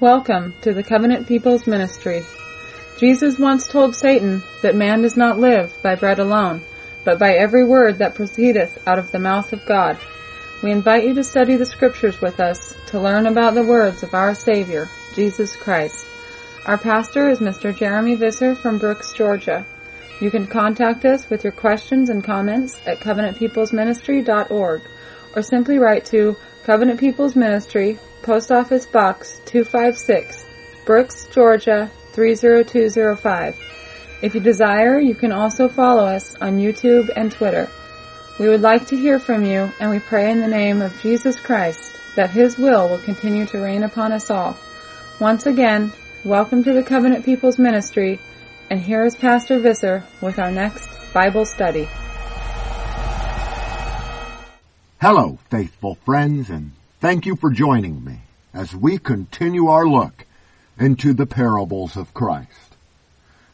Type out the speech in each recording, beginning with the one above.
Welcome to the Covenant People's Ministry. Jesus once told Satan that man does not live by bread alone, but by every word that proceedeth out of the mouth of God. We invite you to study the scriptures with us to learn about the words of our Savior, Jesus Christ. Our pastor is Mr. Jeremy Visser from Brooks, Georgia. You can contact us with your questions and comments at covenantpeoplesministry.org or simply write to Covenant People's Ministry, Post Office Box 256, Brooks, Georgia 30205. If you desire, you can also follow us on YouTube and Twitter. We would like to hear from you, and we pray in the name of Jesus Christ that His will will continue to reign upon us all. Once again, welcome to the Covenant People's Ministry, and here is Pastor Visser with our next Bible study. Hello, faithful friends, and thank you for joining me as we continue our look into the parables of Christ.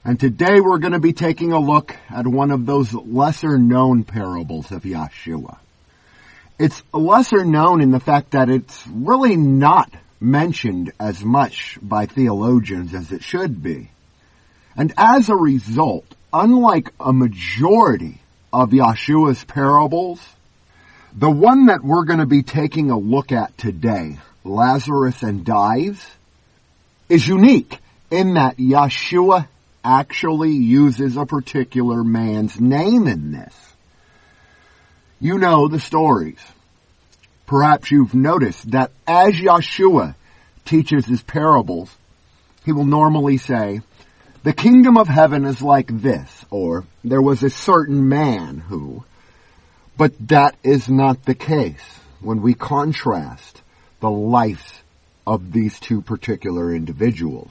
And today we're going to be taking a look at one of those lesser known parables of Yeshua. It's lesser known in the fact that it's really not mentioned as much by theologians as it should be. And as a result, unlike a majority of Yeshua's parables, the one that we're going to be taking a look at today, Lazarus and Dives, is unique in that Yeshua actually uses a particular man's name in this. You know the stories. Perhaps you've noticed that as Yeshua teaches his parables, he will normally say, the kingdom of heaven is like this, or there was a certain man who, but that is not the case when we contrast the lives of these two particular individuals.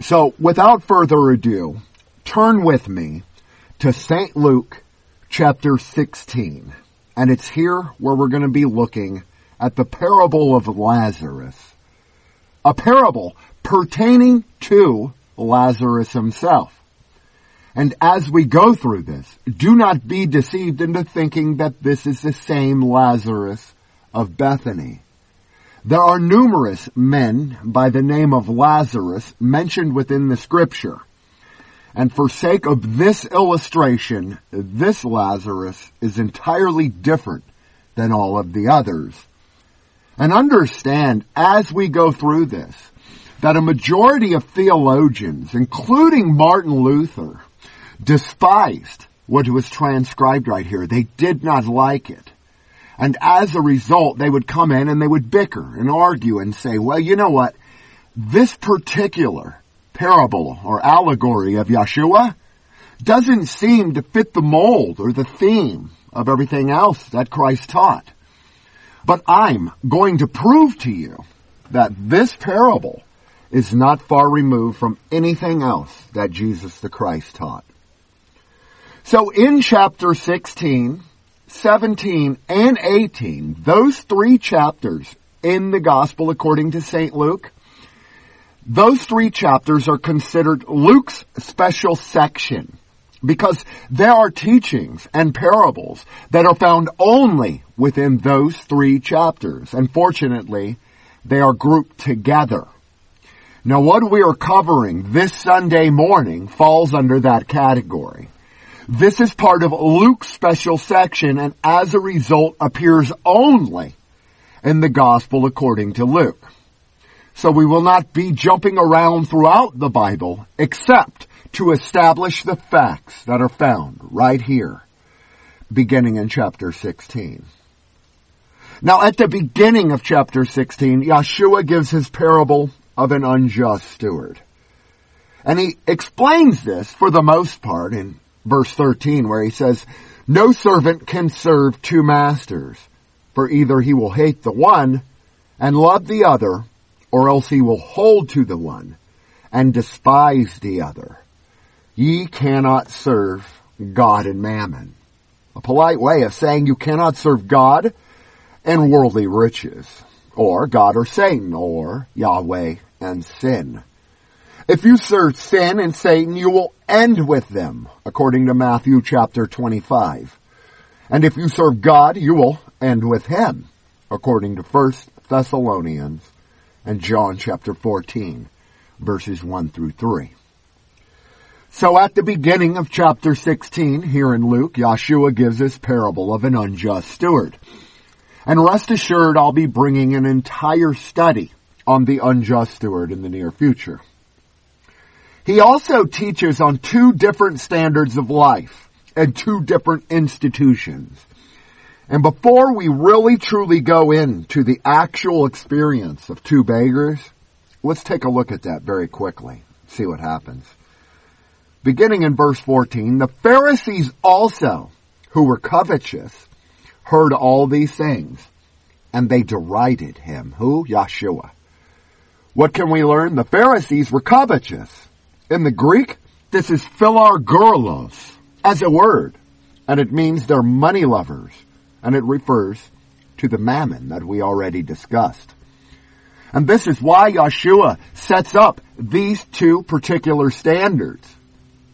So without further ado, turn with me to St. Luke chapter 16. And it's here where we're going to be looking at the parable of Lazarus. A parable pertaining to Lazarus himself. And as we go through this, do not be deceived into thinking that this is the same Lazarus of Bethany. There are numerous men by the name of Lazarus mentioned within the scripture. And for sake of this illustration, this Lazarus is entirely different than all of the others. And understand as we go through this, that a majority of theologians, including Martin Luther, despised what was transcribed right here. They did not like it. And as a result, they would come in and they would bicker and argue and say, well, you know what? This particular parable or allegory of Yeshua doesn't seem to fit the mold or the theme of everything else that Christ taught. But I'm going to prove to you that this parable is not far removed from anything else that Jesus the Christ taught. So in chapter 16, 17, and 18, those three chapters in the gospel according to St. Luke, those three chapters are considered Luke's special section because there are teachings and parables that are found only within those three chapters. And fortunately, they are grouped together. Now what we are covering this Sunday morning falls under that category. This is part of Luke's special section and as a result appears only in the gospel according to Luke. So we will not be jumping around throughout the Bible except to establish the facts that are found right here, beginning in chapter 16. Now at the beginning of chapter 16, Yeshua gives his parable of an unjust steward. And he explains this for the most part in verse 13 where he says, no servant can serve two masters, for either he will hate the one and love the other, or else he will hold to the one and despise the other. Ye cannot serve God and mammon. A polite way of saying you cannot serve God and worldly riches, or God or Satan, or Yahweh and sin. If you serve sin and Satan, you will end with them, according to Matthew chapter 25. And if you serve God, you will end with him, according to 1 Thessalonians and John chapter 14, verses 1 through 3. So at the beginning of chapter 16 here in Luke, Yeshua gives this parable of an unjust steward. And rest assured I'll be bringing an entire study on the unjust steward in the near future. He also teaches on two different standards of life and two different institutions. And before we really truly go into the actual experience of two beggars, let's take a look at that very quickly, see what happens. Beginning in verse 14, the Pharisees also, who were covetous, heard all these things, and they derided him. Who? Yeshua. What can we learn? The Pharisees were covetous. In the Greek, this is philarguros as a word, and it means they're money lovers and it refers to the mammon that we already discussed. And this is why Yeshua sets up these two particular standards.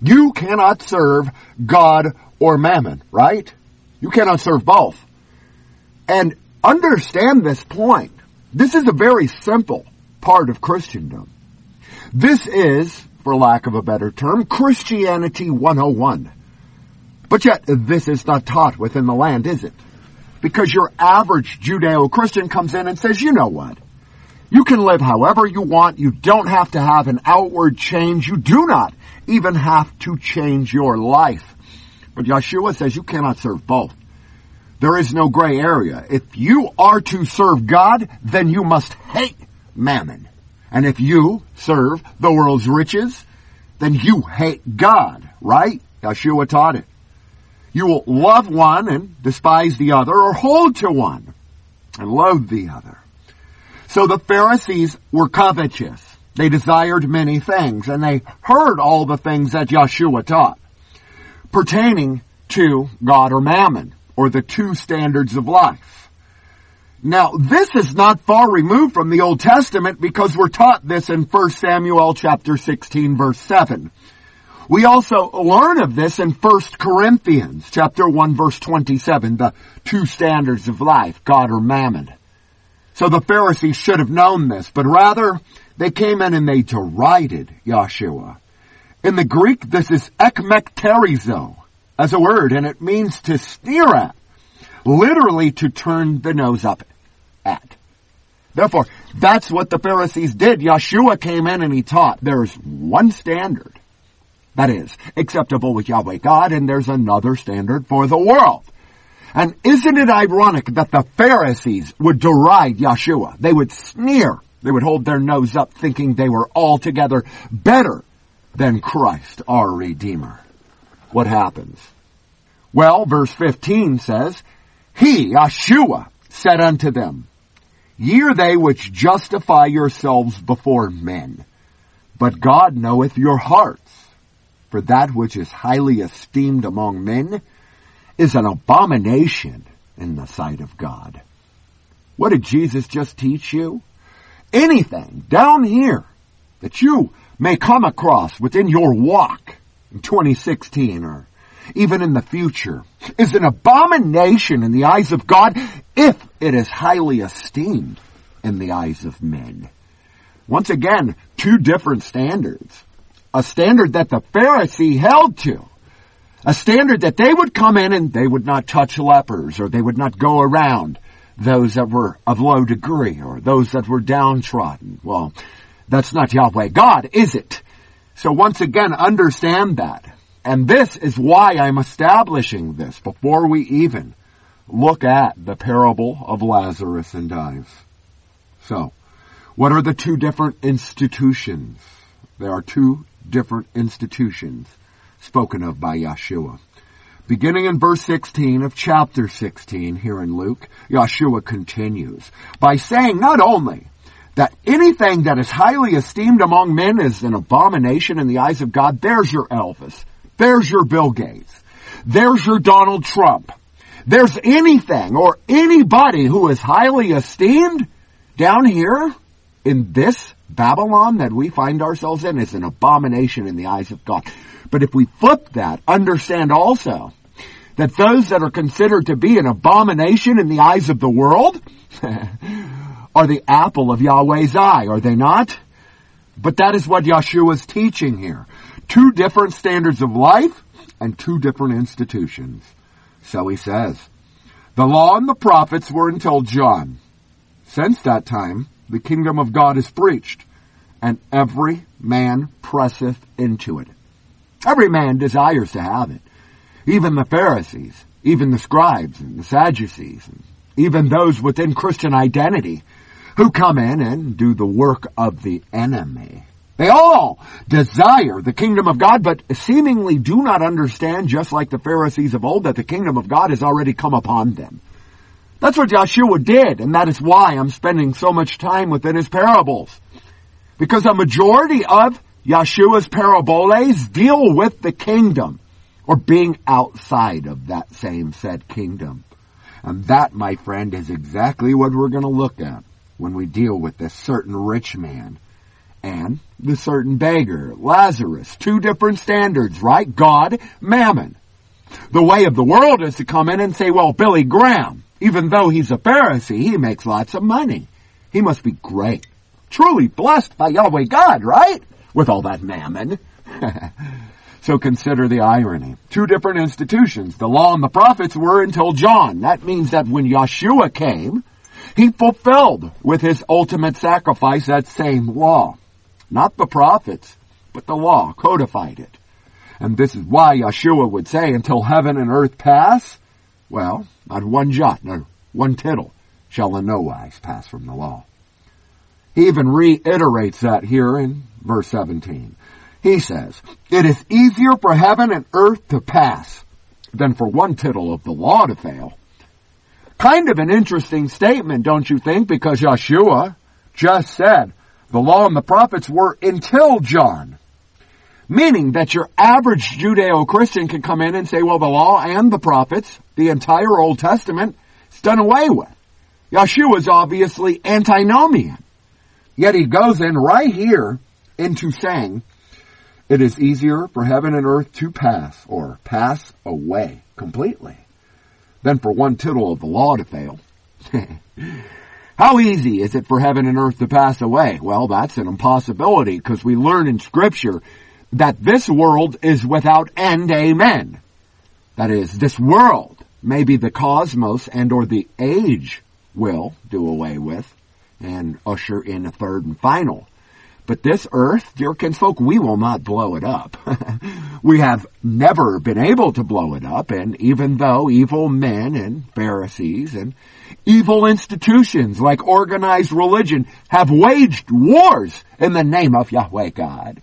You cannot serve God or mammon, right? You cannot serve both. And understand this point. This is a very simple part of Christendom. This is, for lack of a better term, Christianity 101. But yet, this is not taught within the land, is it? Because your average Judeo-Christian comes in and says, you know what? You can live however you want. You don't have to have an outward change. You do not even have to change your life. But Yeshua says you cannot serve both. There is no gray area. If you are to serve God, then you must hate mammon. And if you serve the world's riches, then you hate God, right? Yeshua taught it. You will love one and despise the other, or hold to one and loathe the other. So the Pharisees were covetous. They desired many things, and they heard all the things that Yeshua taught pertaining to God or mammon, or the two standards of life. Now, this is not far removed from the Old Testament because we're taught this in 1 Samuel chapter 16 verse 7. We also learn of this in 1 Corinthians chapter 1 verse 27, the two standards of life, God or mammon. So the Pharisees should have known this, but rather they came in and they derided Yeshua. In the Greek, this is ekmukterizo as a word, and it means to sneer at, literally to turn the nose up at. Therefore, that's what the Pharisees did. Yeshua came in and he taught there's one standard that is, acceptable with Yahweh God, and there's another standard for the world. And isn't it ironic that the Pharisees would deride Yeshua? They would sneer. They would hold their nose up thinking they were altogether better than Christ, our Redeemer. What happens? Well, verse 15 says, He, Yeshua, said unto them, Ye are they which justify yourselves before men, but God knoweth your hearts. For that which is highly esteemed among men is an abomination in the sight of God. What did Jesus just teach you? Anything down here that you may come across within your walk in 2016 or even in the future is an abomination in the eyes of God if it is highly esteemed in the eyes of men. Once again, two different standards a standard that the Pharisee held to. A standard that they would come in and they would not touch lepers or they would not go around those that were of low degree or those that were downtrodden. Well, that's not Yahweh God, is it? So once again, understand that. And this is why I'm establishing this before we even look at the parable of Lazarus and Dives. So, what are the two different institutions? There are two different institutions spoken of by Yeshua. Beginning in verse 16 of chapter 16 here in Luke, Yeshua continues by saying not only that anything that is highly esteemed among men is an abomination in the eyes of God, there's your Elvis. There's your Bill Gates. There's your Donald Trump. There's anything or anybody who is highly esteemed down here in this Babylon that we find ourselves in is an abomination in the eyes of God. But if we flip that, understand also that those that are considered to be an abomination in the eyes of the world are the apple of Yahweh's eye, are they not? But that is what Yeshua is teaching here. Two different standards of life and two different institutions. So he says, the law and the prophets were until John. Since that time, the kingdom of God is preached, and every man presseth into it. Every man desires to have it. Even the Pharisees, even the scribes and the Sadducees, and even those within Christian identity who come in and do the work of the enemy. They all desire the kingdom of God, but seemingly do not understand, just like the Pharisees of old, that the kingdom of God has already come upon them. That's what Yeshua did, and that is why I'm spending so much time within his parables. Because a majority of Yeshua's paraboles deal with the kingdom, or being outside of that same said kingdom. And that, my friend, is exactly what we're going to look at when we deal with this certain rich man and the certain beggar, Lazarus. Two different standards, right? God, mammon. The way of the world is to come in and say, well, Billy Graham, even though he's a Pharisee, he makes lots of money. He must be great. Truly blessed by Yahweh God, right? With all that mammon. so consider the irony. Two different institutions. The law and the prophets were until John. That means that when Yeshua came, he fulfilled with his ultimate sacrifice that same law. Not the prophets, but the law codified it. And this is why Yeshua would say, until heaven and earth pass, well, not one jot, not one tittle shall in no wise pass from the law. He even reiterates that here in verse 17. He says, It is easier for heaven and earth to pass than for one tittle of the law to fail. Kind of an interesting statement, don't you think? Because Yeshua just said, the law and the prophets were until John. Meaning that your average Judeo-Christian can come in and say, well, the law and the prophets, the entire Old Testament, is done away with. Yeshua is obviously antinomian. Yet he goes in right here into saying, it is easier for heaven and earth to pass, or pass away completely, than for one tittle of the law to fail. How easy is it for heaven and earth to pass away? Well, that's an impossibility because we learn in scripture that this world is without end. Amen. That is, this world, maybe the cosmos and or the age will do away with and usher in a third and final. But this earth, dear kinsfolk, we will not blow it up. we have never been able to blow it up, and even though evil men and Pharisees and evil institutions like organized religion have waged wars in the name of Yahweh God,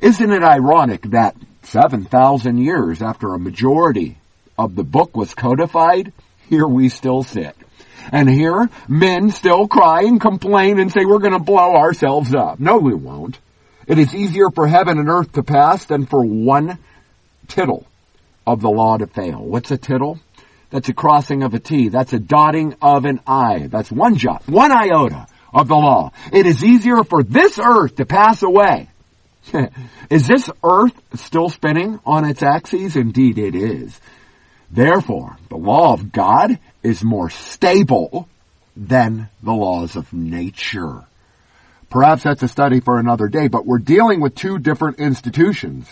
isn't it ironic that 7,000 years after a majority of the book was codified, here we still sit. And here, men still cry and complain and say we're gonna blow ourselves up. No, we won't. It is easier for heaven and earth to pass than for one tittle of the law to fail. What's a tittle? That's a crossing of a T. That's a dotting of an I. That's one jot, one iota of the law. It is easier for this earth to pass away. is this earth still spinning on its axis? Indeed it is. Therefore, the law of God is more stable than the laws of nature. Perhaps that's a study for another day, but we're dealing with two different institutions.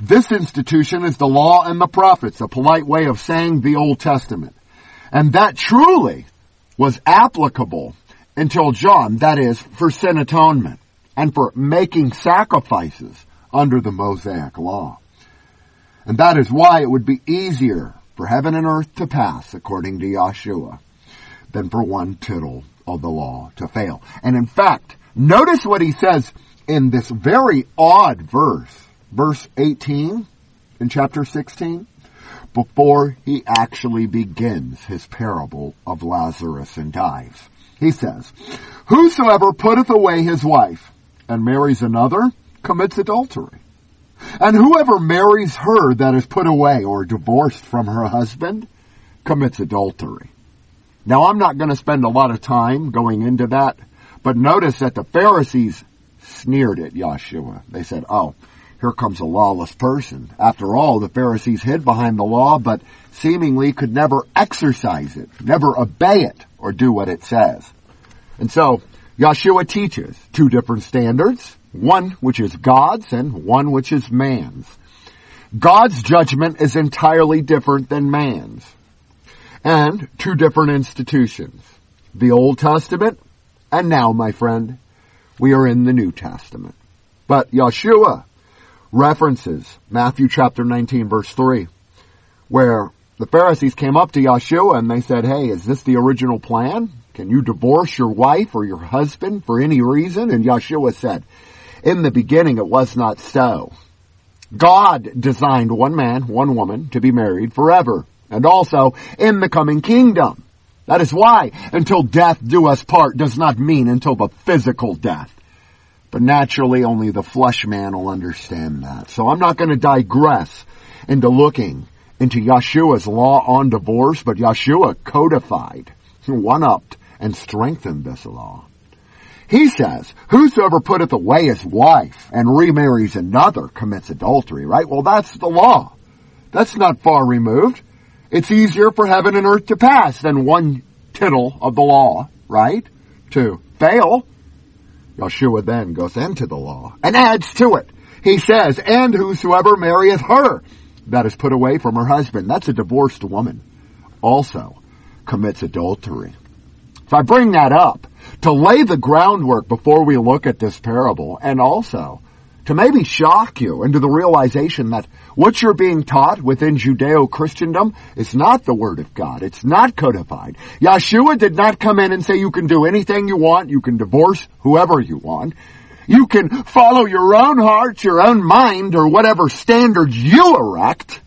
This institution is the law and the prophets, a polite way of saying the Old Testament. And that truly was applicable until John, that is, for sin atonement and for making sacrifices under the Mosaic law. And that is why it would be easier for heaven and earth to pass, according to Yeshua, than for one tittle of the law to fail. And in fact, notice what he says in this very odd verse, verse 18 in chapter 16, before he actually begins his parable of Lazarus and Dives. He says, Whosoever putteth away his wife and marries another commits adultery. And whoever marries her that is put away or divorced from her husband commits adultery. Now I'm not going to spend a lot of time going into that, but notice that the Pharisees sneered at Yeshua. They said, oh, here comes a lawless person. After all, the Pharisees hid behind the law, but seemingly could never exercise it, never obey it, or do what it says. And so, Yeshua teaches two different standards, one which is God's and one which is man's. God's judgment is entirely different than man's. And two different institutions. The Old Testament, and now, my friend, we are in the New Testament. But Yeshua references Matthew chapter 19 verse 3, where the Pharisees came up to Yeshua and they said, hey, is this the original plan? Can you divorce your wife or your husband for any reason? And Yeshua said, in the beginning it was not so. God designed one man, one woman to be married forever and also in the coming kingdom. That is why until death do us part does not mean until the physical death. But naturally only the flesh man will understand that. So I'm not going to digress into looking into Yeshua's law on divorce, but Yeshua codified, one-upped, and strengthened this law. He says, whosoever putteth away his wife and remarries another commits adultery, right? Well, that's the law. That's not far removed. It's easier for heaven and earth to pass than one tittle of the law, right? To fail. Yeshua then goes into the law and adds to it. He says, and whosoever marrieth her that is put away from her husband, that's a divorced woman, also commits adultery. So I bring that up to lay the groundwork before we look at this parable and also to maybe shock you into the realization that what you're being taught within Judeo-Christendom is not the Word of God. It's not codified. Yeshua did not come in and say you can do anything you want, you can divorce whoever you want. You can follow your own heart, your own mind, or whatever standards you erect.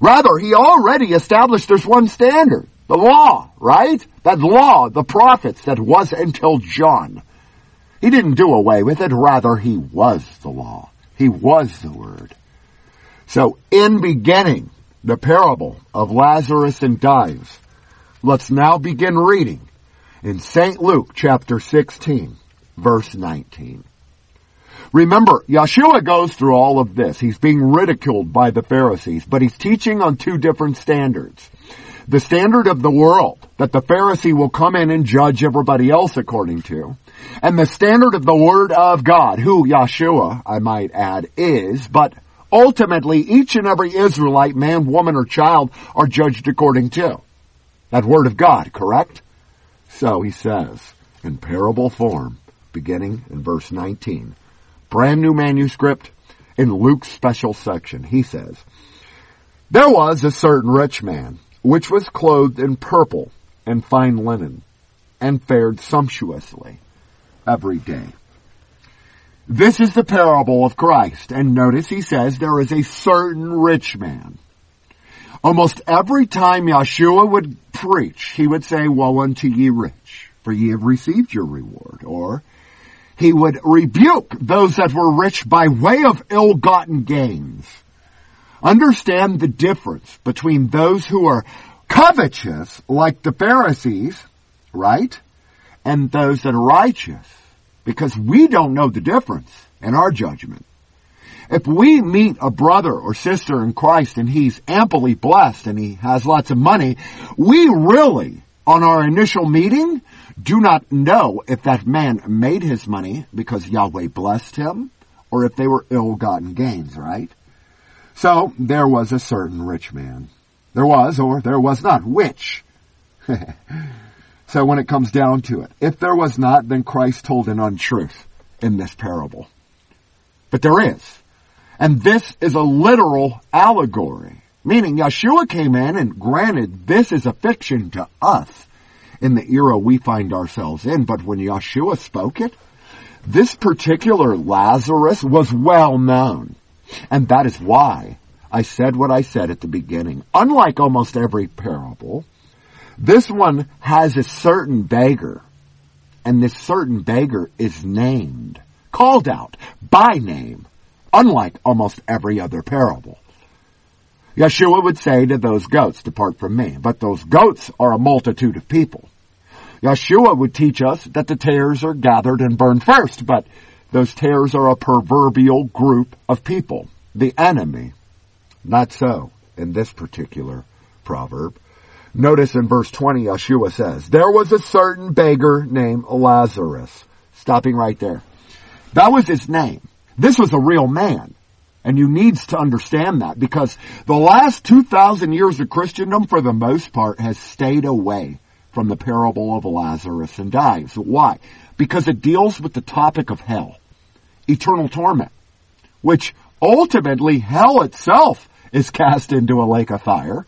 Rather, he already established there's one standard. The law, right? That law, the prophets that was until John. He didn't do away with it, rather he was the law. He was the word. So in beginning, the parable of Lazarus and Dives. Let's now begin reading in St. Luke chapter 16, verse 19. Remember, Yeshua goes through all of this. He's being ridiculed by the Pharisees, but he's teaching on two different standards the standard of the world that the Pharisee will come in and judge everybody else according to, and the standard of the Word of God, who Yeshua, I might add, is, but ultimately each and every Israelite, man, woman, or child are judged according to. That Word of God, correct? So he says, in parable form, beginning in verse 19, brand new manuscript in Luke's special section, he says, There was a certain rich man which was clothed in purple and fine linen, and fared sumptuously every day. This is the parable of Christ, and notice he says there is a certain rich man. Almost every time Yeshua would preach, he would say, Woe unto ye rich, for ye have received your reward. Or he would rebuke those that were rich by way of ill-gotten gains. Understand the difference between those who are covetous, like the Pharisees, right? And those that are righteous. Because we don't know the difference in our judgment. If we meet a brother or sister in Christ and he's amply blessed and he has lots of money, we really, on our initial meeting, do not know if that man made his money because Yahweh blessed him or if they were ill-gotten gains, right? So there was a certain rich man. There was, or there was not. Which? so when it comes down to it, if there was not, then Christ told an untruth in this parable. But there is. And this is a literal allegory. Meaning Yeshua came in and granted this is a fiction to us in the era we find ourselves in. But when Yeshua spoke it, this particular Lazarus was well known. And that is why I said what I said at the beginning. Unlike almost every parable, this one has a certain beggar. And this certain beggar is named, called out by name, unlike almost every other parable. Yeshua would say to those goats, depart from me. But those goats are a multitude of people. Yeshua would teach us that the tares are gathered and burned first, but those tares are a proverbial group of people the enemy. Not so in this particular proverb. Notice in verse 20, Yeshua says, There was a certain beggar named Lazarus. Stopping right there. That was his name. This was a real man. And you needs to understand that because the last 2,000 years of Christendom, for the most part, has stayed away from the parable of Lazarus and Dives. Why? Because it deals with the topic of hell. Eternal torment. Which ultimately hell itself is cast into a lake of fire,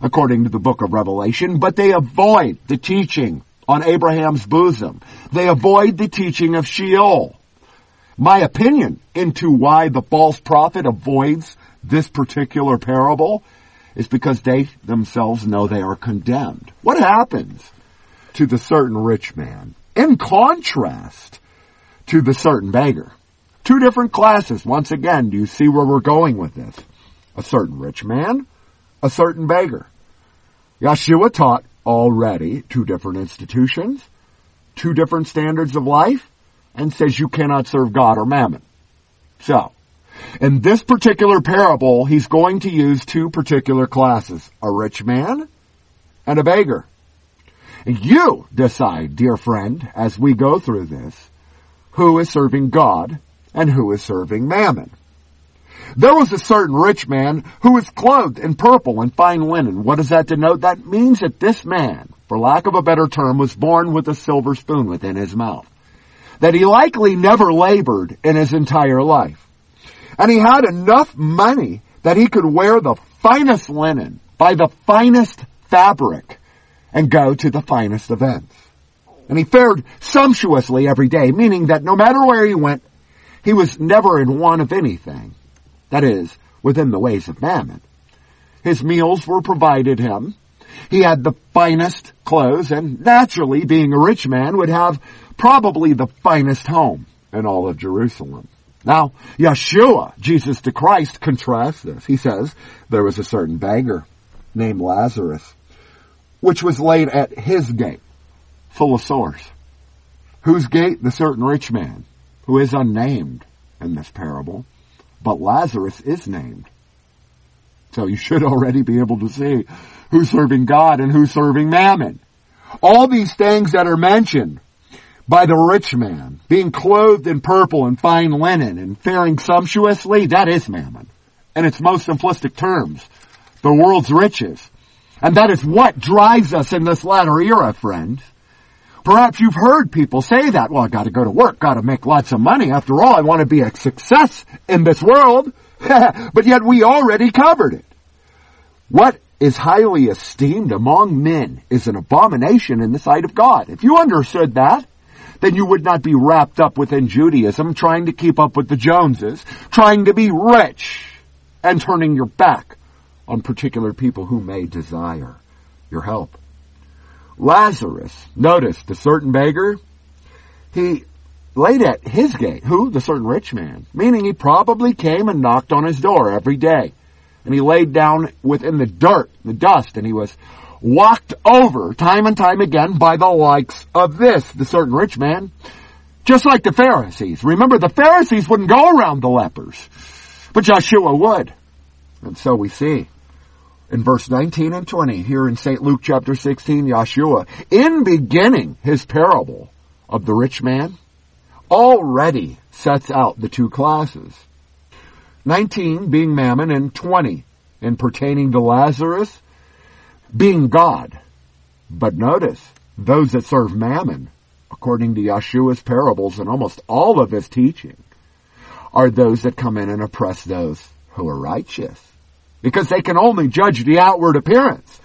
according to the book of Revelation, but they avoid the teaching on Abraham's bosom. They avoid the teaching of Sheol my opinion into why the false prophet avoids this particular parable is because they themselves know they are condemned. What happens to the certain rich man in contrast to the certain beggar? Two different classes. Once again, do you see where we're going with this? A certain rich man, a certain beggar. Yeshua taught already two different institutions, two different standards of life, and says you cannot serve God or mammon. So, in this particular parable, he's going to use two particular classes, a rich man and a beggar. You decide, dear friend, as we go through this, who is serving God and who is serving mammon. There was a certain rich man who was clothed in purple and fine linen. What does that denote? That means that this man, for lack of a better term, was born with a silver spoon within his mouth that he likely never labored in his entire life. And he had enough money that he could wear the finest linen, buy the finest fabric, and go to the finest events. And he fared sumptuously every day, meaning that no matter where he went, he was never in want of anything. That is, within the ways of mammon. His meals were provided him. He had the finest clothes, and naturally, being a rich man, would have probably the finest home in all of Jerusalem. Now, Yeshua, Jesus the Christ, contrasts this. He says, there was a certain beggar named Lazarus, which was laid at his gate, full of sores. Whose gate? The certain rich man, who is unnamed in this parable, but Lazarus is named. So you should already be able to see who's serving God and who's serving mammon. All these things that are mentioned by the rich man, being clothed in purple and fine linen and faring sumptuously, that is mammon. In its most simplistic terms, the world's riches. And that is what drives us in this latter era, friends. Perhaps you've heard people say that, well, I gotta go to work, gotta make lots of money. After all, I want to be a success in this world. but yet we already covered it. What is highly esteemed among men is an abomination in the sight of God. If you understood that, then you would not be wrapped up within Judaism trying to keep up with the Joneses, trying to be rich, and turning your back on particular people who may desire your help. Lazarus, notice the certain beggar, he laid at his gate. Who? The certain rich man. Meaning he probably came and knocked on his door every day. And he laid down within the dirt, the dust, and he was walked over time and time again by the likes of this, the certain rich man. Just like the Pharisees. Remember, the Pharisees wouldn't go around the lepers, but Joshua would. And so we see in verse 19 and 20 here in St. Luke chapter 16, Yeshua, in beginning his parable of the rich man, already sets out the two classes. 19 being mammon and 20 in pertaining to Lazarus being God. But notice, those that serve mammon, according to Yeshua's parables and almost all of his teaching, are those that come in and oppress those who are righteous. Because they can only judge the outward appearance.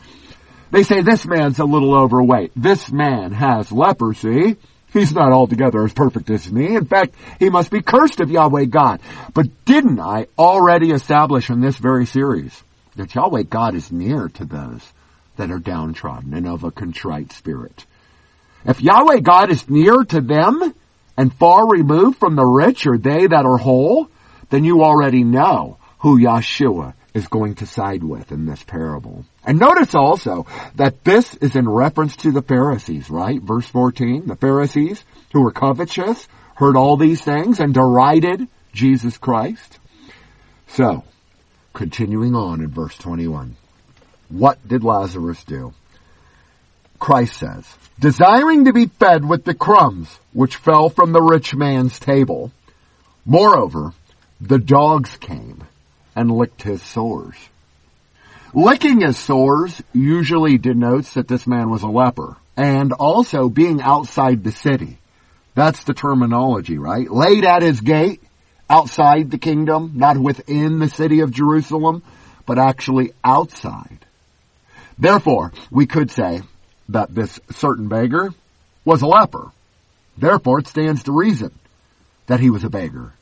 They say this man's a little overweight. This man has leprosy. He's not altogether as perfect as me. In fact, he must be cursed of Yahweh God. But didn't I already establish in this very series that Yahweh God is near to those that are downtrodden and of a contrite spirit. If Yahweh God is near to them and far removed from the rich or they that are whole, then you already know who Yeshua is going to side with in this parable. And notice also that this is in reference to the Pharisees, right? Verse 14, the Pharisees who were covetous, heard all these things and derided Jesus Christ. So, continuing on in verse 21. What did Lazarus do? Christ says, desiring to be fed with the crumbs which fell from the rich man's table. Moreover, the dogs came and licked his sores. Licking his sores usually denotes that this man was a leper and also being outside the city. That's the terminology, right? Laid at his gate, outside the kingdom, not within the city of Jerusalem, but actually outside. Therefore, we could say that this certain beggar was a leper. Therefore, it stands to reason that he was a beggar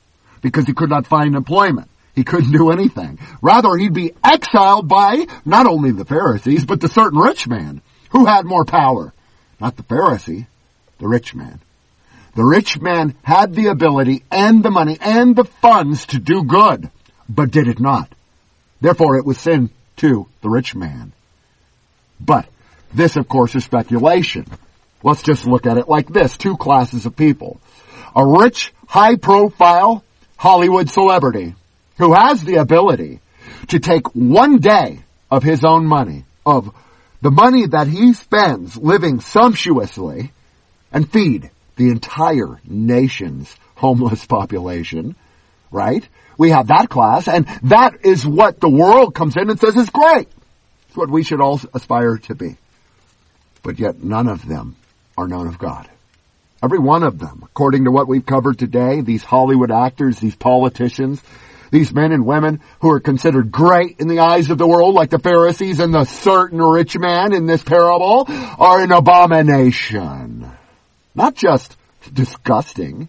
because he could not find employment. He couldn't do anything. Rather, he'd be exiled by not only the Pharisees, but the certain rich man who had more power. Not the Pharisee, the rich man. The rich man had the ability and the money and the funds to do good, but did it not. Therefore, it was sin to the rich man. But this, of course, is speculation. Let's just look at it like this. Two classes of people. A rich, high profile Hollywood celebrity who has the ability to take one day of his own money, of the money that he spends living sumptuously, and feed the entire nation's homeless population, right? We have that class, and that is what the world comes in and says is great. It's what we should all aspire to be. But yet none of them are known of God. Every one of them, according to what we've covered today, these Hollywood actors, these politicians, these men and women who are considered great in the eyes of the world, like the Pharisees and the certain rich man in this parable, are an abomination. Not just disgusting,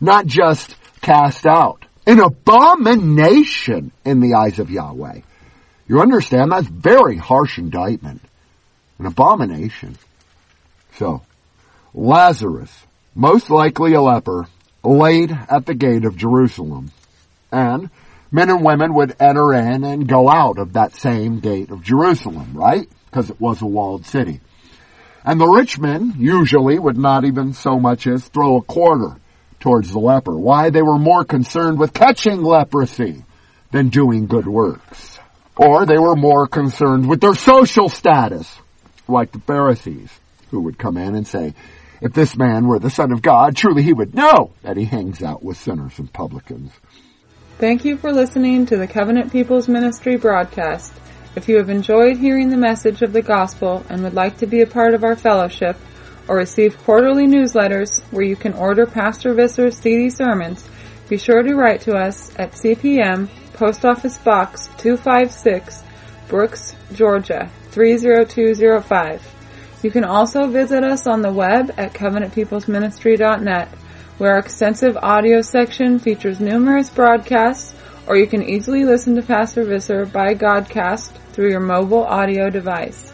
not just cast out, an abomination in the eyes of Yahweh. You understand? That's very harsh indictment. An abomination. So, Lazarus, most likely a leper, laid at the gate of Jerusalem. And men and women would enter in and go out of that same gate of Jerusalem, right? Because it was a walled city. And the rich men usually would not even so much as throw a quarter towards the leper. Why? They were more concerned with catching leprosy than doing good works. Or they were more concerned with their social status, like the Pharisees, who would come in and say, if this man were the Son of God, truly he would know that he hangs out with sinners and publicans. Thank you for listening to the Covenant People's Ministry broadcast. If you have enjoyed hearing the message of the gospel and would like to be a part of our fellowship or receive quarterly newsletters where you can order Pastor Visser's CD sermons, be sure to write to us at CPM Post Office Box 256, Brooks, Georgia 30205. You can also visit us on the web at covenantpeoplesministry.net, where our extensive audio section features numerous broadcasts, or you can easily listen to Pastor Visser by Godcast through your mobile audio device.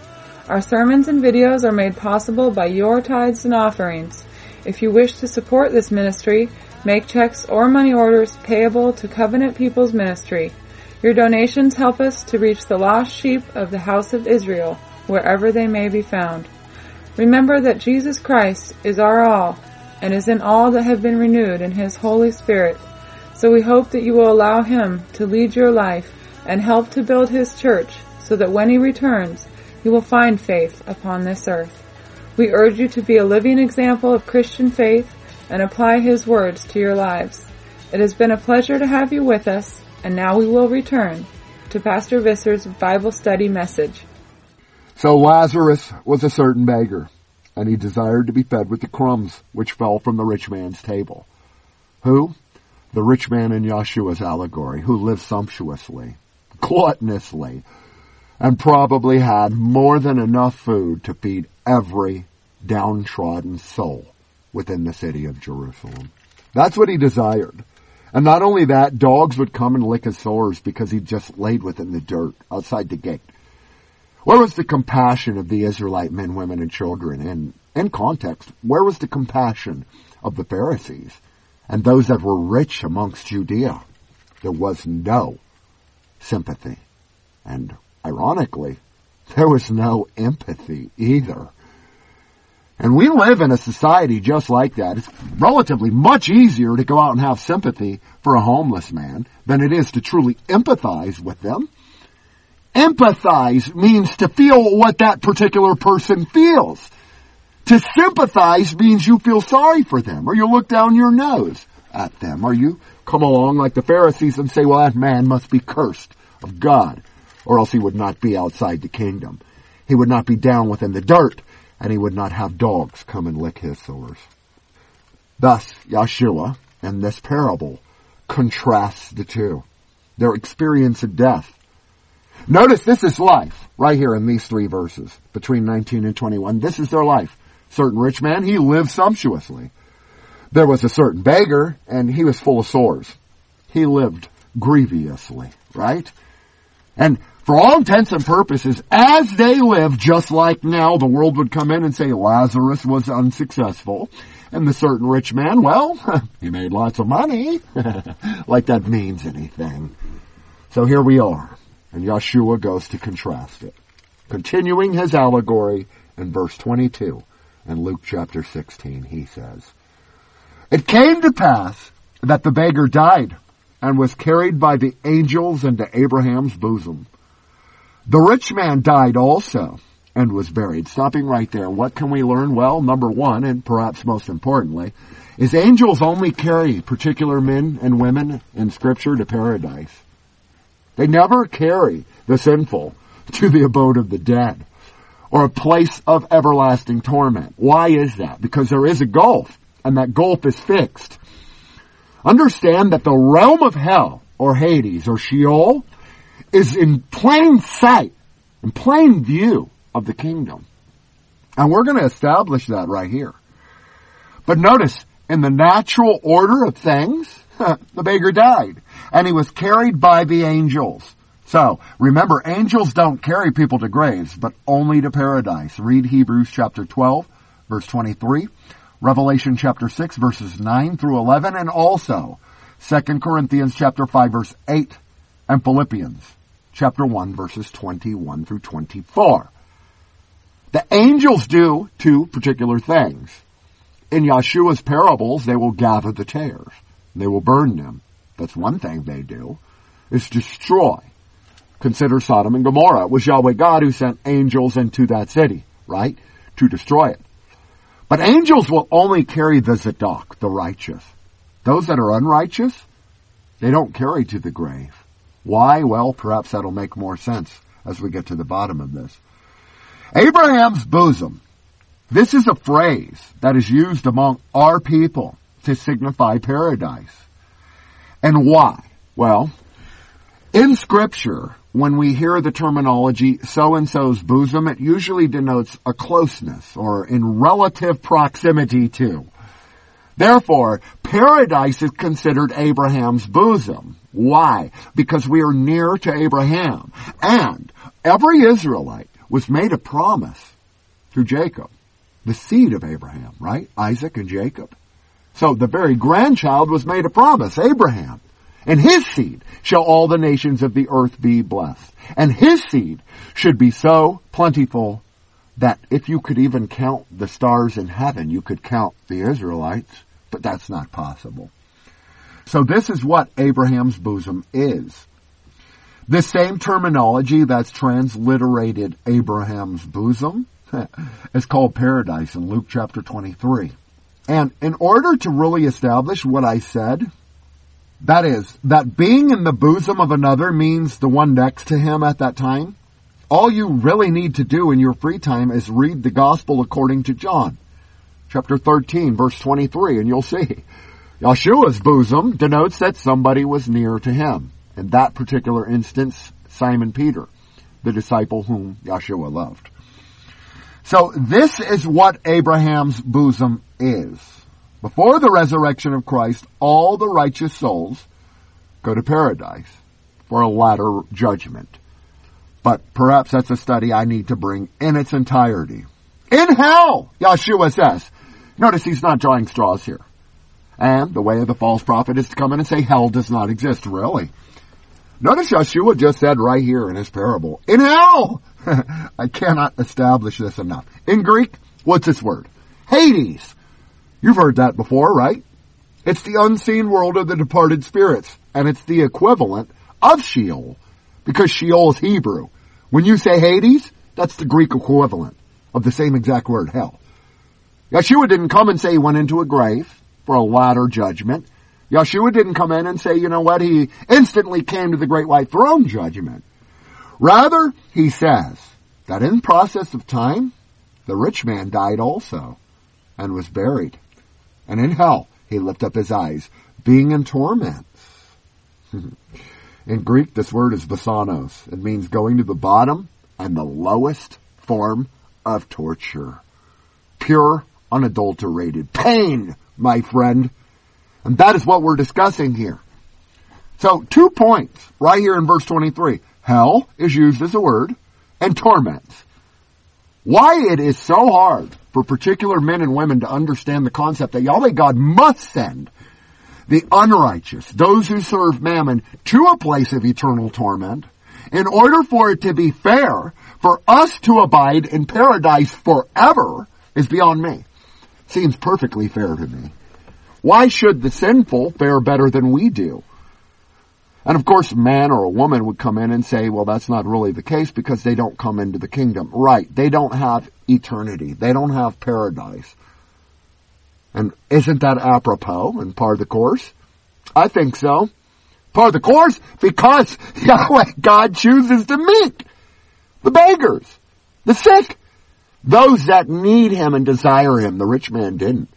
Our sermons and videos are made possible by your tithes and offerings. If you wish to support this ministry, make checks or money orders payable to Covenant People's Ministry. Your donations help us to reach the lost sheep of the house of Israel, wherever they may be found. Remember that Jesus Christ is our all and is in all that have been renewed in His Holy Spirit. So we hope that you will allow Him to lead your life and help to build His church so that when He returns, you will find faith upon this earth. We urge you to be a living example of Christian faith and apply His words to your lives. It has been a pleasure to have you with us, and now we will return to Pastor Visser's Bible study message. So Lazarus was a certain beggar, and he desired to be fed with the crumbs which fell from the rich man's table. Who? The rich man in Yeshua's allegory, who lived sumptuously, gluttonously, and probably had more than enough food to feed every downtrodden soul within the city of Jerusalem. That's what he desired. And not only that, dogs would come and lick his sores because he just laid within the dirt outside the gate. Where was the compassion of the Israelite men, women, and children? And in context, where was the compassion of the Pharisees and those that were rich amongst Judea? There was no sympathy. And ironically, there was no empathy either. And we live in a society just like that. It's relatively much easier to go out and have sympathy for a homeless man than it is to truly empathize with them. Empathize means to feel what that particular person feels. To sympathize means you feel sorry for them or you look down your nose at them or you come along like the Pharisees and say, well, that man must be cursed of God or else he would not be outside the kingdom. He would not be down within the dirt and he would not have dogs come and lick his sores. Thus, Yeshua in this parable contrasts the two. Their experience of death Notice this is life, right here in these three verses, between 19 and 21. This is their life. Certain rich man, he lived sumptuously. There was a certain beggar, and he was full of sores. He lived grievously, right? And for all intents and purposes, as they lived, just like now, the world would come in and say Lazarus was unsuccessful. And the certain rich man, well, he made lots of money. like that means anything. So here we are. And Yeshua goes to contrast it. Continuing his allegory in verse 22 in Luke chapter 16, he says, It came to pass that the beggar died and was carried by the angels into Abraham's bosom. The rich man died also and was buried. Stopping right there, what can we learn? Well, number one, and perhaps most importantly, is angels only carry particular men and women in scripture to paradise. They never carry the sinful to the abode of the dead or a place of everlasting torment. Why is that? Because there is a gulf and that gulf is fixed. Understand that the realm of hell or Hades or Sheol is in plain sight, in plain view of the kingdom. And we're going to establish that right here. But notice, in the natural order of things, the beggar died and he was carried by the angels. So, remember, angels don't carry people to graves, but only to paradise. Read Hebrews chapter 12, verse 23, Revelation chapter 6, verses 9 through 11, and also 2 Corinthians chapter 5, verse 8, and Philippians chapter 1, verses 21 through 24. The angels do two particular things. In Yeshua's parables, they will gather the tares. They will burn them. That's one thing they do, is destroy. Consider Sodom and Gomorrah. It was Yahweh God who sent angels into that city, right? To destroy it. But angels will only carry the Zadok, the righteous. Those that are unrighteous, they don't carry to the grave. Why? Well, perhaps that'll make more sense as we get to the bottom of this. Abraham's bosom. This is a phrase that is used among our people to signify paradise. And why? Well, in scripture, when we hear the terminology so-and-so's bosom, it usually denotes a closeness or in relative proximity to. Therefore, paradise is considered Abraham's bosom. Why? Because we are near to Abraham. And every Israelite was made a promise through Jacob. The seed of Abraham, right? Isaac and Jacob. So the very grandchild was made a promise, Abraham. And his seed shall all the nations of the earth be blessed. And his seed should be so plentiful that if you could even count the stars in heaven, you could count the Israelites, but that's not possible. So this is what Abraham's bosom is. This same terminology that's transliterated Abraham's bosom is called paradise in Luke chapter 23. And in order to really establish what I said, that is, that being in the bosom of another means the one next to him at that time, all you really need to do in your free time is read the gospel according to John, chapter 13, verse 23, and you'll see. Yeshua's bosom denotes that somebody was near to him. In that particular instance, Simon Peter, the disciple whom Yeshua loved. So this is what Abraham's bosom is. Before the resurrection of Christ, all the righteous souls go to paradise for a latter judgment. But perhaps that's a study I need to bring in its entirety. In hell, Yeshua says. Notice he's not drawing straws here. And the way of the false prophet is to come in and say hell does not exist, really. Notice Yeshua just said right here in his parable, in hell! I cannot establish this enough. In Greek, what's this word? Hades. You've heard that before, right? It's the unseen world of the departed spirits, and it's the equivalent of Sheol, because Sheol is Hebrew. When you say Hades, that's the Greek equivalent of the same exact word, hell. Yeshua didn't come and say he went into a grave for a latter judgment. Yeshua didn't come in and say, you know what, he instantly came to the great white throne judgment. Rather, he says that in process of time, the rich man died also and was buried. And in hell, he lifted up his eyes, being in torments. in Greek, this word is basanos. It means going to the bottom and the lowest form of torture. Pure, unadulterated pain, my friend. And that is what we're discussing here. So two points right here in verse 23. Hell is used as a word and torments. Why it is so hard for particular men and women to understand the concept that Yahweh God must send the unrighteous, those who serve mammon, to a place of eternal torment, in order for it to be fair for us to abide in paradise forever is beyond me. Seems perfectly fair to me. Why should the sinful fare better than we do? And of course, man or a woman would come in and say, well, that's not really the case because they don't come into the kingdom. Right. They don't have eternity. They don't have paradise. And isn't that apropos and part of the course? I think so. Part of the course because Yahweh God chooses to meet the beggars, the sick, those that need Him and desire Him. The rich man didn't.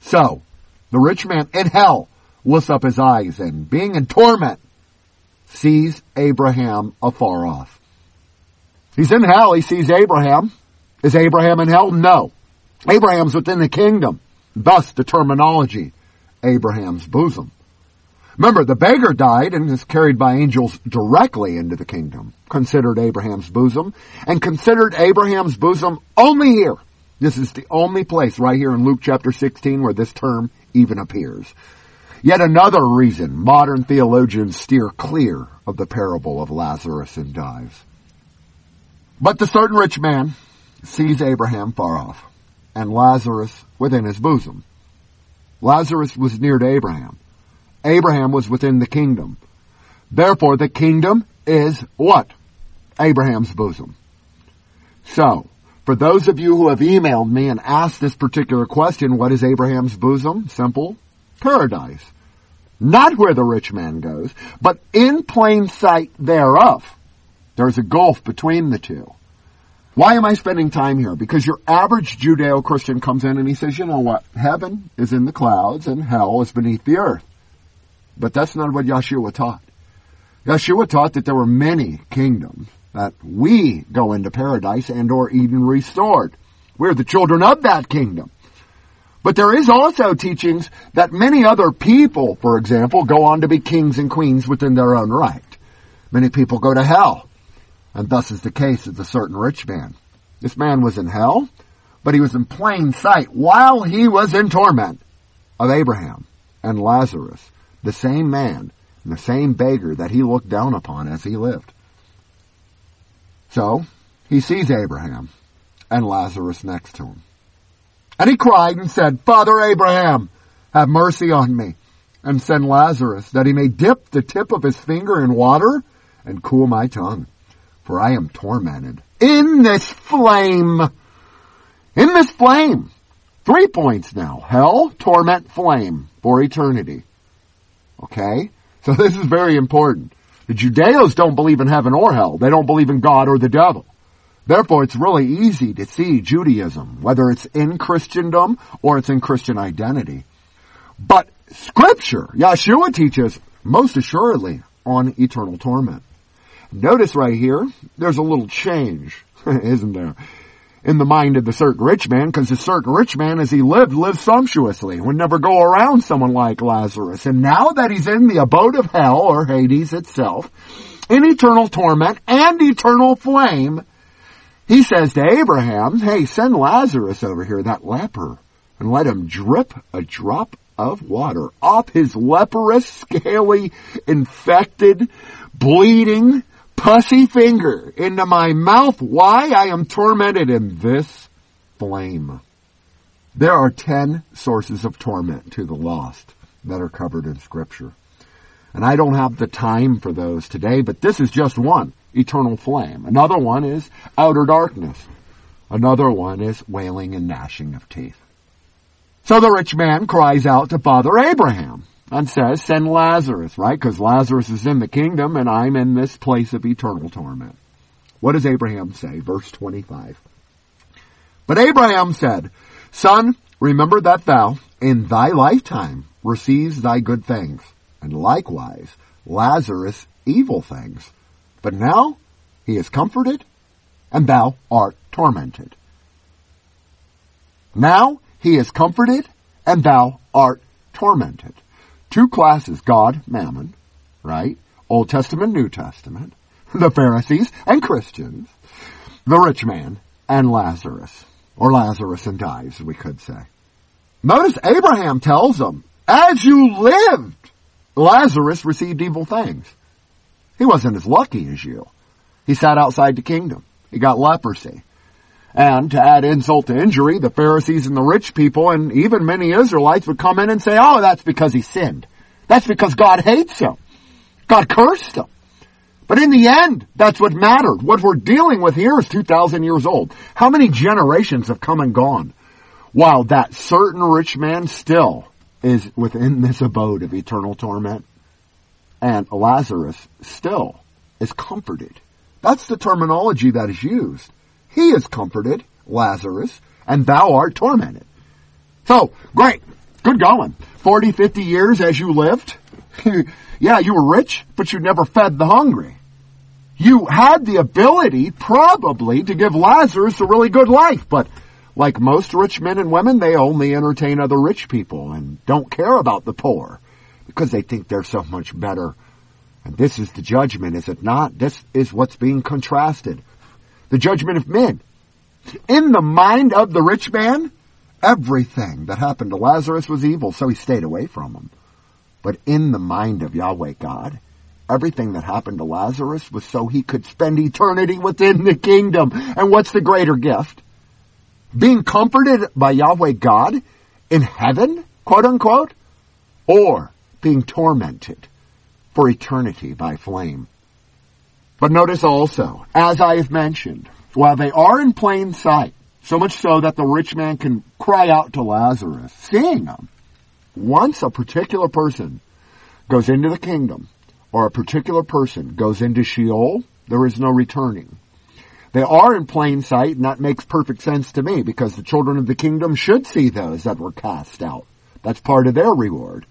So, the rich man in hell lifts up his eyes and being in torment sees Abraham afar off. He's in hell, he sees Abraham. Is Abraham in hell? No. Abraham's within the kingdom. Thus the terminology, Abraham's bosom. Remember, the beggar died and is carried by angels directly into the kingdom, considered Abraham's bosom, and considered Abraham's bosom only here. This is the only place right here in Luke chapter 16 where this term even appears. Yet another reason modern theologians steer clear of the parable of Lazarus and Dives. But the certain rich man sees Abraham far off and Lazarus within his bosom. Lazarus was near to Abraham. Abraham was within the kingdom. Therefore the kingdom is what? Abraham's bosom. So, for those of you who have emailed me and asked this particular question, what is Abraham's bosom? Simple. Paradise. Not where the rich man goes, but in plain sight thereof. There's a gulf between the two. Why am I spending time here? Because your average Judeo-Christian comes in and he says, you know what? Heaven is in the clouds and hell is beneath the earth. But that's not what Yeshua taught. Yeshua taught that there were many kingdoms, that we go into paradise and or Eden restored. We're the children of that kingdom. But there is also teachings that many other people, for example, go on to be kings and queens within their own right. Many people go to hell. And thus is the case of the certain rich man. This man was in hell, but he was in plain sight while he was in torment of Abraham and Lazarus, the same man and the same beggar that he looked down upon as he lived. So, he sees Abraham and Lazarus next to him. And he cried and said, Father Abraham, have mercy on me and send Lazarus that he may dip the tip of his finger in water and cool my tongue. For I am tormented in this flame. In this flame. Three points now. Hell, torment, flame for eternity. Okay? So this is very important. The Judeos don't believe in heaven or hell. They don't believe in God or the devil. Therefore, it's really easy to see Judaism, whether it's in Christendom or it's in Christian identity. But Scripture, Yeshua teaches most assuredly on eternal torment. Notice right here, there's a little change, isn't there? In the mind of the certain rich man, because the certain rich man, as he lived, lived sumptuously, would never go around someone like Lazarus. And now that he's in the abode of hell, or Hades itself, in eternal torment and eternal flame, he says to Abraham, hey, send Lazarus over here, that leper, and let him drip a drop of water off his leprous, scaly, infected, bleeding, pussy finger into my mouth. Why? I am tormented in this flame. There are ten sources of torment to the lost that are covered in scripture. And I don't have the time for those today, but this is just one. eternal flame. Another one is outer darkness. Another one is wailing and gnashing of teeth. So the rich man cries out to Father Abraham and says, send Lazarus, right? Because Lazarus is in the kingdom and I'm in this place of eternal torment. What does Abraham say? Verse 25. But Abraham said, Son, remember that thou, in thy lifetime, receives thy good things, and likewise Lazarus evil things. But now he is comforted, and thou art tormented. Now he is comforted, and thou art tormented. Two classes, God, Mammon, right? Old Testament, New Testament. The Pharisees and Christians. The rich man and Lazarus. Or Lazarus and Dives, we could say. Notice Abraham tells them, as you lived, Lazarus received evil things. He wasn't as lucky as you. He sat outside the kingdom. He got leprosy. And to add insult to injury, the Pharisees and the rich people and even many Israelites would come in and say, oh, that's because he sinned. That's because God hates him. God cursed him. But in the end, that's what mattered. What we're dealing with here is 2,000 years old. How many generations have come and gone? While that certain rich man still is within this abode of eternal torment. And Lazarus still is comforted. That's the terminology that is used. He is comforted, Lazarus, and thou art tormented. So, great. Good going. 40, 50 years as you lived. yeah, you were rich, but you never fed the hungry. You had the ability, probably, to give Lazarus a really good life, but like most rich men and women, they only entertain other rich people and don't care about the poor because they think they're so much better. And this is the judgment, is it not? This is what's being contrasted. The judgment of men. In the mind of the rich man, everything that happened to Lazarus was evil, so he stayed away from him. But in the mind of Yahweh God, everything that happened to Lazarus was so he could spend eternity within the kingdom. And what's the greater gift? being comforted by Yahweh God in heaven, quote unquote, or being tormented for eternity by flame. But notice also, as I have mentioned, while they are in plain sight, so much so that the rich man can cry out to Lazarus, seeing them, once a particular person goes into the kingdom, or a particular person goes into Sheol, there is no returning. They are in plain sight, and that makes perfect sense to me because the children of the kingdom should see those that were cast out. That's part of their reward.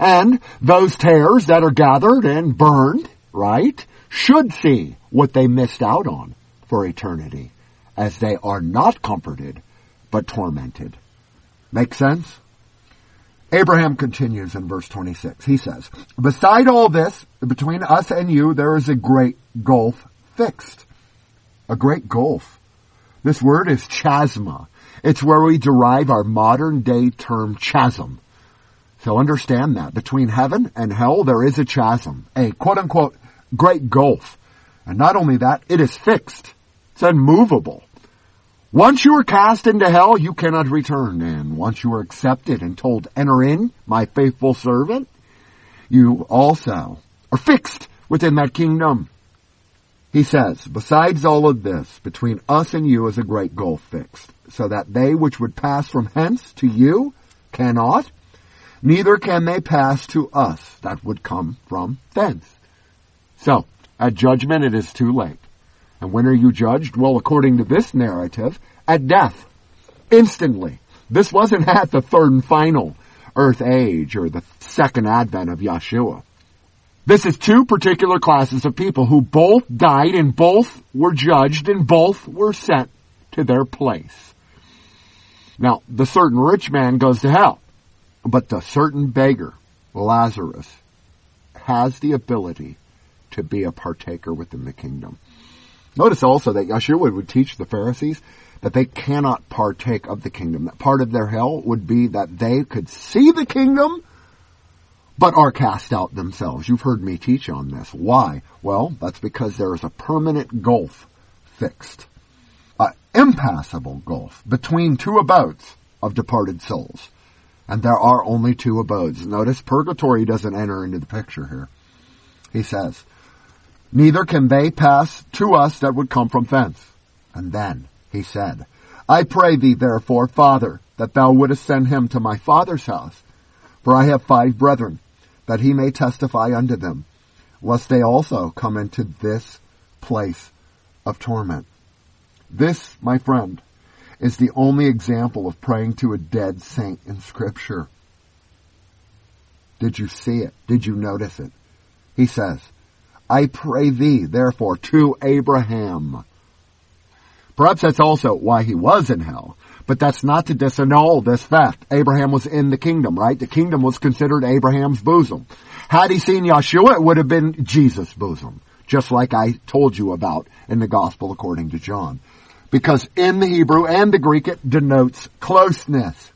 And those tares that are gathered and burned, right, should see what they missed out on for eternity as they are not comforted, but tormented. Make sense? Abraham continues in verse 26. He says, Beside all this, between us and you, there is a great gulf fixed a great gulf. This word is chasma. It's where we derive our modern day term chasm. So understand that. Between heaven and hell, there is a chasm. A quote unquote great gulf. And not only that, it is fixed. It's unmovable. Once you are cast into hell, you cannot return. And once you are accepted and told, enter in, my faithful servant, you also are fixed within that kingdom. He says, besides all of this, between us and you is a great gulf fixed, so that they which would pass from hence to you cannot, neither can they pass to us that would come from thence. So, at judgment it is too late. And when are you judged? Well, according to this narrative, at death. Instantly. This wasn't at the third and final earth age or the second advent of Yeshua. This is two particular classes of people who both died and both were judged and both were sent to their place. Now, the certain rich man goes to hell, but the certain beggar, Lazarus, has the ability to be a partaker within the kingdom. Notice also that Yeshua would teach the Pharisees that they cannot partake of the kingdom. That part of their hell would be that they could see the kingdom, but are cast out themselves. You've heard me teach on this. Why? Well, that's because there is a permanent gulf fixed. An impassable gulf between two abodes of departed souls. And there are only two abodes. Notice purgatory doesn't enter into the picture here. He says, neither can they pass to us that would come from thence. And then he said, I pray thee therefore, Father, that thou wouldest send him to my father's house. For I have five brethren, that he may testify unto them, lest they also come into this place of torment. This, my friend, is the only example of praying to a dead saint in scripture. Did you see it? Did you notice it? He says, I pray thee, therefore, to Abraham. Perhaps that's also why he was in hell. But that's not to disannul this fact. Abraham was in the kingdom, right? The kingdom was considered Abraham's bosom. Had he seen Yeshua, it would have been Jesus' bosom. Just like I told you about in the gospel according to John. Because in the Hebrew and the Greek it denotes closeness.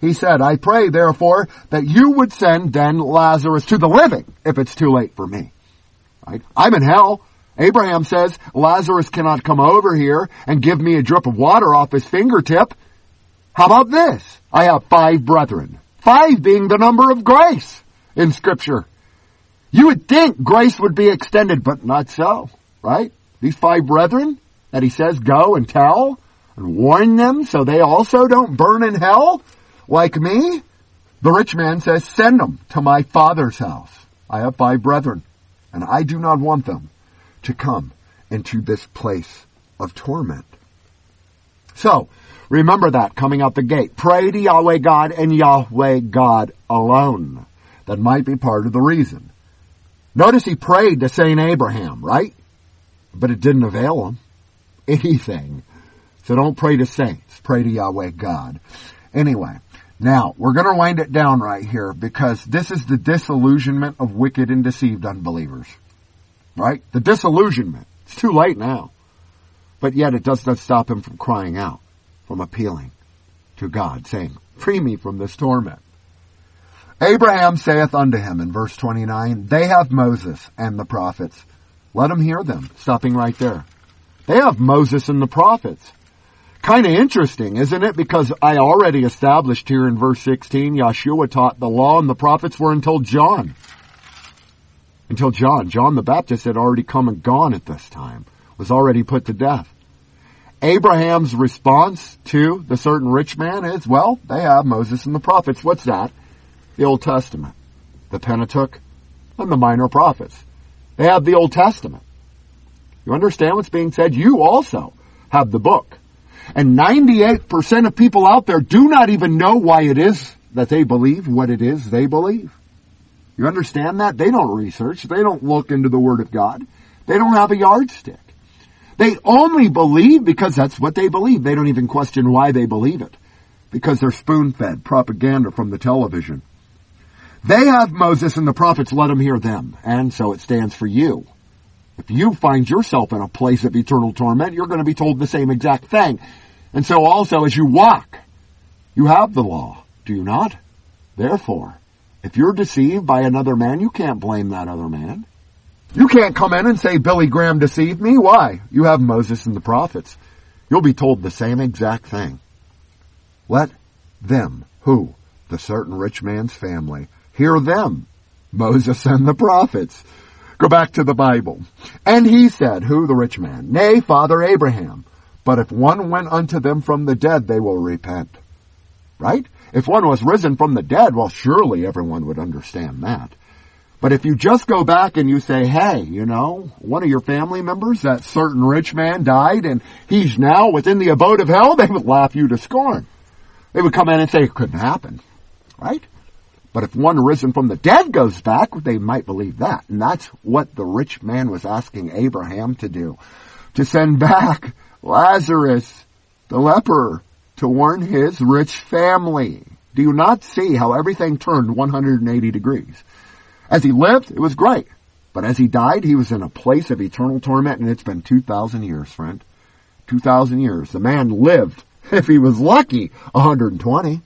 He said, I pray therefore that you would send then Lazarus to the living if it's too late for me. Right? I'm in hell. Abraham says Lazarus cannot come over here and give me a drip of water off his fingertip. How about this? I have five brethren. Five being the number of grace in scripture. You would think grace would be extended, but not so, right? These five brethren that he says go and tell and warn them so they also don't burn in hell like me. The rich man says, send them to my father's house. I have five brethren and I do not want them to come into this place of torment. So, remember that coming out the gate. Pray to Yahweh God and Yahweh God alone. That might be part of the reason. Notice he prayed to Saint Abraham, right? But it didn't avail him anything. So don't pray to saints. Pray to Yahweh God. Anyway, now we're going to wind it down right here because this is the disillusionment of wicked and deceived unbelievers. Right? The disillusionment. It's too late now. But yet it does not stop him from crying out, from appealing to God, saying, Free me from this torment. Abraham saith unto him in verse 29, They have Moses and the prophets. Let them hear them. Stopping right there. They have Moses and the prophets. Kind of interesting, isn't it? Because I already established here in verse 16, Yeshua taught the law and the prophets were until John until John. John the Baptist had already come and gone at this time, was already put to death. Abraham's response to the certain rich man is, well, they have Moses and the prophets. What's that? The Old Testament, the Pentateuch, and the minor prophets. They have the Old Testament. You understand what's being said? You also have the book. And 98% of people out there do not even know why it is that they believe what it is they believe. You understand that? They don't research. They don't look into the Word of God. They don't have a yardstick. They only believe because that's what they believe. They don't even question why they believe it. Because they're spoon-fed propaganda from the television. They have Moses and the prophets, let them hear them. And so it stands for you. If you find yourself in a place of eternal torment, you're going to be told the same exact thing. And so also as you walk, you have the law, do you not? Therefore, if you're deceived by another man, you can't blame that other man. You can't come in and say Billy Graham deceived me. Why? You have Moses and the prophets. You'll be told the same exact thing. Let them, who? The certain rich man's family, hear them, Moses and the prophets. Go back to the Bible. And he said, who the rich man? Nay, Father Abraham. But if one went unto them from the dead, they will repent. Right? If one was risen from the dead, well, surely everyone would understand that. But if you just go back and you say, hey, you know, one of your family members, that certain rich man died and he's now within the abode of hell, they would laugh you to scorn. They would come in and say it couldn't happen. Right? But if one risen from the dead goes back, they might believe that. And that's what the rich man was asking Abraham to do. To send back Lazarus, the leper, to warn his rich family. Do you not see how everything turned 180 degrees? As he lived, it was great. But as he died, he was in a place of eternal torment, and it's been 2,000 years, friend. 2,000 years. The man lived, if he was lucky, 120.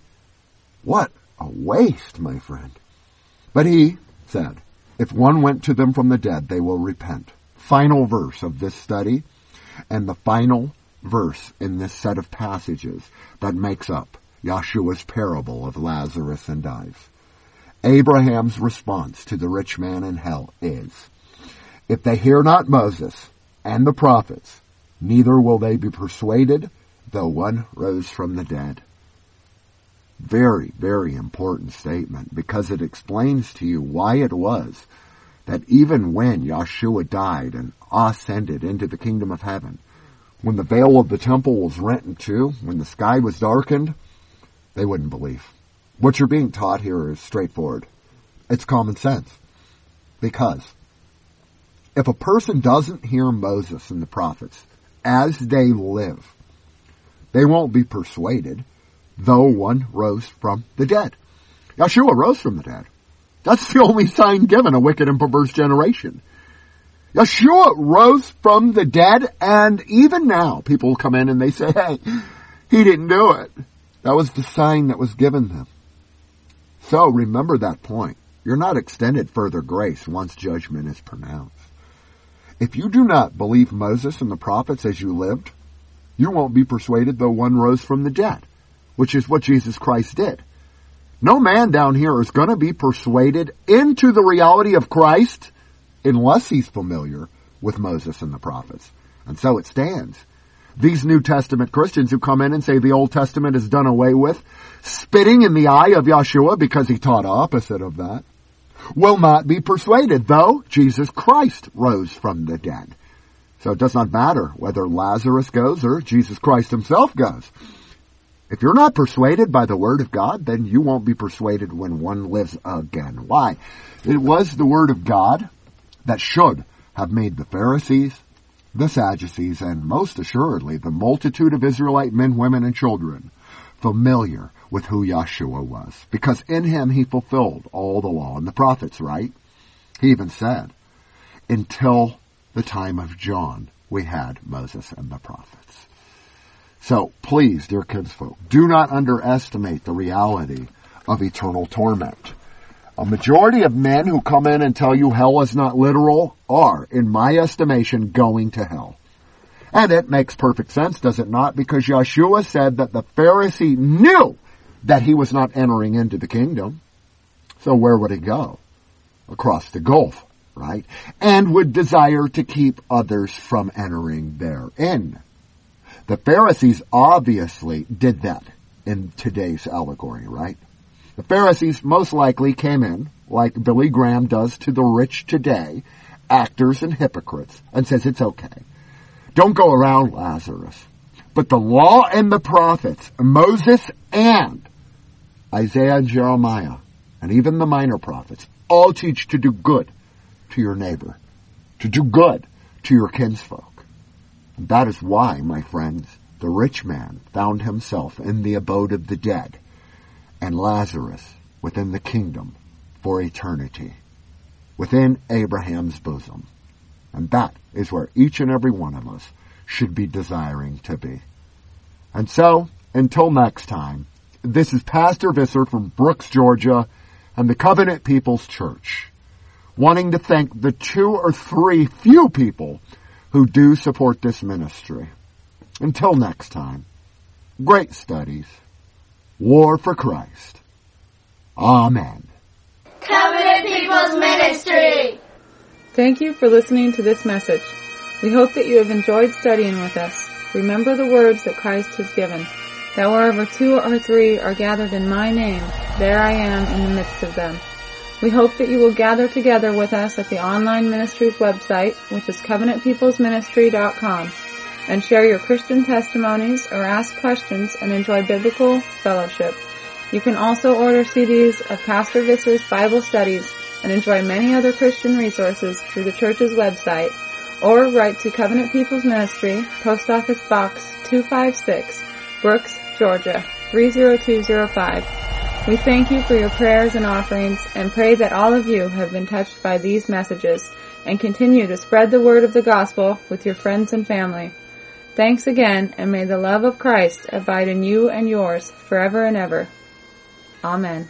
What a waste, my friend. But he said, if one went to them from the dead, they will repent. Final verse of this study, and the final verse in this set of passages that makes up Yeshua's parable of Lazarus and Dives. Abraham's response to the rich man in hell is, If they hear not Moses and the prophets, neither will they be persuaded, though one rose from the dead. Very, very important statement because it explains to you why it was that even when Yeshua died and ascended into the kingdom of heaven, when the veil of the temple was rent in two, when the sky was darkened, they wouldn't believe. What you're being taught here is straightforward. It's common sense. Because if a person doesn't hear Moses and the prophets as they live, they won't be persuaded, though one rose from the dead. Yeshua rose from the dead. That's the only sign given a wicked and perverse generation. Yeshua rose from the dead, and even now people come in and they say, hey, he didn't do it. That was the sign that was given them. So remember that point. You're not extended further grace once judgment is pronounced. If you do not believe Moses and the prophets as you lived, you won't be persuaded though one rose from the dead, which is what Jesus Christ did. No man down here is going to be persuaded into the reality of Christ unless he's familiar with Moses and the prophets. And so it stands. These New Testament Christians who come in and say the Old Testament is done away with, spitting in the eye of Yeshua because he taught opposite of that, will not be persuaded, though Jesus Christ rose from the dead. So it does not matter whether Lazarus goes or Jesus Christ himself goes. If you're not persuaded by the Word of God, then you won't be persuaded when one lives again. Why? It was the Word of God that should have made the Pharisees, the Sadducees, and most assuredly the multitude of Israelite men, women, and children familiar with who Yeshua was. Because in him he fulfilled all the law and the prophets, right? He even said, until the time of John, we had Moses and the prophets. So please, dear kinsfolk, do not underestimate the reality of eternal torment. A majority of men who come in and tell you hell is not literal are, in my estimation, going to hell. And it makes perfect sense, does it not? Because Yeshua said that the Pharisee knew that he was not entering into the kingdom. So where would he go? Across the gulf, right? And would desire to keep others from entering therein. The Pharisees obviously did that in today's allegory, right? The Pharisees most likely came in, like Billy Graham does to the rich today, actors and hypocrites, and says it's okay. Don't go around Lazarus. But the law and the prophets, Moses and Isaiah and Jeremiah, and even the minor prophets, all teach to do good to your neighbor, to do good to your kinsfolk. That is why, my friends, the rich man found himself in the abode of the dead, and Lazarus within the kingdom for eternity, within Abraham's bosom. And that is where each and every one of us should be desiring to be. And so, until next time, this is Pastor Visser from Brooks, Georgia, and the Covenant People's Church, wanting to thank the two or three few people who do support this ministry. Until next time, great studies. War for Christ. Amen. Covenant People's Ministry. Thank you for listening to this message. We hope that you have enjoyed studying with us. Remember the words that Christ has given, that wherever two or three are gathered in my name, there I am in the midst of them. We hope that you will gather together with us at the online ministry's website, which is covenantpeoplesministry.com, and share your Christian testimonies or ask questions and enjoy biblical fellowship. You can also order CDs of Pastor Visser's Bible studies and enjoy many other Christian resources through the church's website, or write to Covenant People's Ministry, Post Office Box 256, Brooks, Georgia 30205. We thank you for your prayers and offerings and pray that all of you have been touched by these messages and continue to spread the word of the gospel with your friends and family. Thanks again and may the love of Christ abide in you and yours forever and ever. Amen.